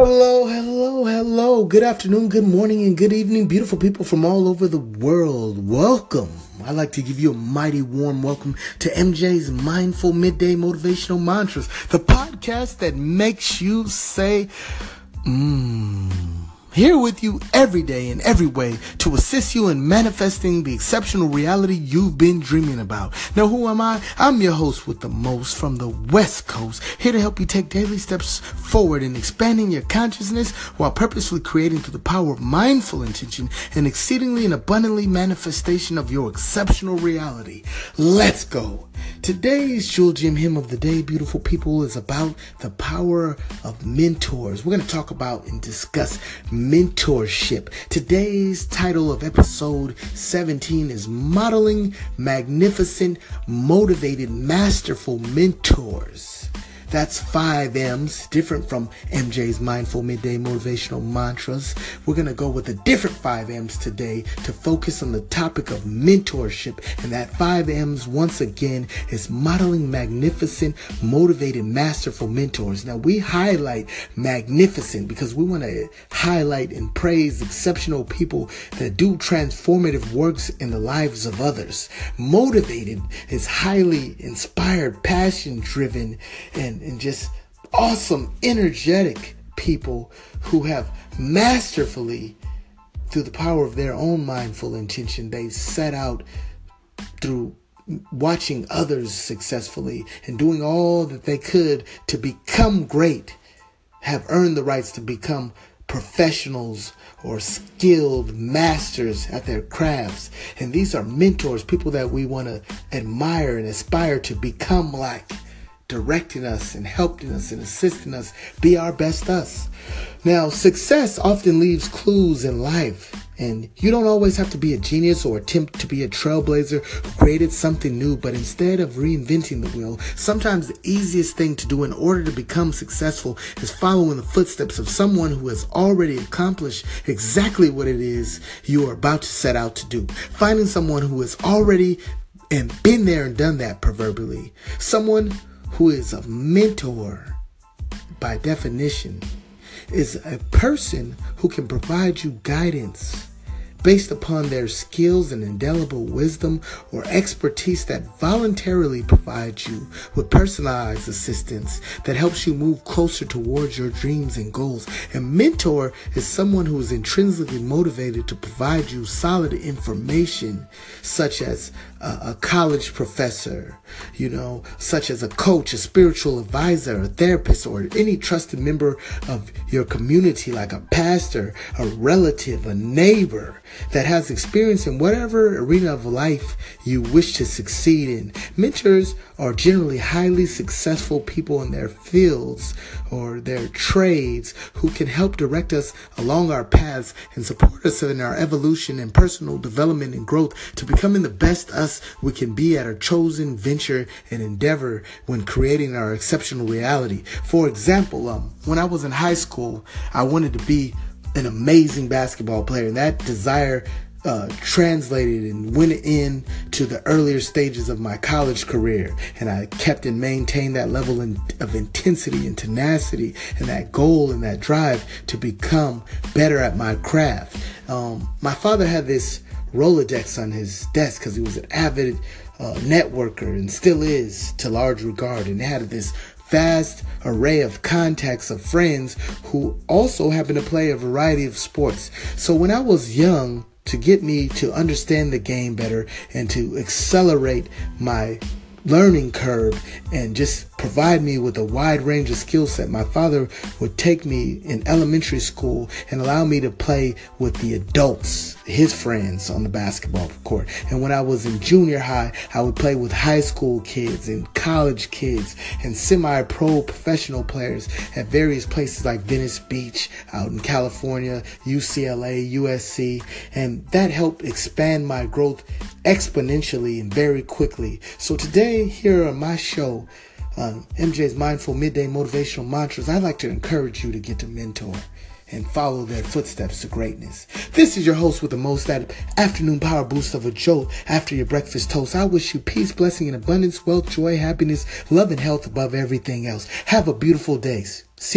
Hello, hello, hello. Good afternoon, good morning, and good evening, beautiful people from all over the world. Welcome. I'd like to give you a mighty warm welcome to MJ's Mindful Midday Motivational Mantras, the podcast that makes you say, mmm. Here with you every day in every way to assist you in manifesting the exceptional reality you've been dreaming about. Now, who am I? I'm your host with the most from the West Coast, here to help you take daily steps forward in expanding your consciousness while purposefully creating through the power of mindful intention an exceedingly and abundantly manifestation of your exceptional reality. Let's go. Today's Jewel Gym Hymn of the Day, beautiful people, is about the power of mentors. We're going to talk about and discuss mentorship. Today's title of episode 17 is Modeling Magnificent, Motivated, Masterful Mentors. That's five M's, different from MJ's Mindful Midday Motivational Mantras. We're going to go with a different five M's today to focus on the topic of mentorship. And that five M's, once again, is modeling magnificent, motivated, masterful mentors. Now, we highlight magnificent because we want to highlight and praise exceptional people that do transformative works in the lives of others. Motivated is highly inspired, passion driven, and and, just awesome, energetic people who have masterfully, through the power of their own mindful intention, they set out through watching others successfully and doing all that they could to become great, have earned the rights to become professionals or skilled masters at their crafts. And these are mentors, people that we want to admire and aspire to become like directing us and helping us and assisting us be our best us. Now, success often leaves clues in life, and you don't always have to be a genius or attempt to be a trailblazer who created something new, but instead of reinventing the wheel, sometimes the easiest thing to do in order to become successful is following the footsteps of someone who has already accomplished exactly what it is you are about to set out to do. Finding someone who has already and been there and done that proverbially. Someone who is a mentor by definition is a person who can provide you guidance based upon their skills and indelible wisdom or expertise that voluntarily provides you with personalized assistance that helps you move closer towards your dreams and goals. A mentor is someone who is intrinsically motivated to provide you solid information, such as a, a college professor, you know, such as a coach, a spiritual advisor, a therapist, or any trusted member of your community, like a pastor, a relative, a neighbor that has experience in whatever arena of life you wish to succeed in. Mentors are generally highly successful people in their fields or their trades who can help direct us along our paths and support us in our evolution and personal development and growth to becoming the best us we can be at our chosen venture and endeavor when creating our exceptional reality. For example, um, when I was in high school, I wanted to be an amazing basketball player. And that desire uh, translated and went in to the earlier stages of my college career. And I kept and maintained that level in, of intensity and tenacity and that goal and that drive to become better at my craft. Um, my father had this Rolodex on his desk because he was an avid uh, networker and still is to large regard and had this vast array of contacts of friends who also happen to play a variety of sports. So when I was young, to get me to understand the game better and to accelerate my learning curve and just provide me with a wide range of skill set. My father would take me in elementary school and allow me to play with the adults, his friends on the basketball court. And when I was in junior high, I would play with high school kids and college kids and semi-pro professional players at various places like Venice Beach out in California, UCLA, USC, and that helped expand my growth exponentially and very quickly. So today here on my show, um, MJ's Mindful Midday Motivational Mantras, I'd like to encourage you to get to mentor and follow their footsteps to greatness. This is your host with the most that afternoon power boost of a jolt after your breakfast toast. I wish you peace, blessing, and abundance, wealth, joy, happiness, love, and health above everything else. Have a beautiful day. See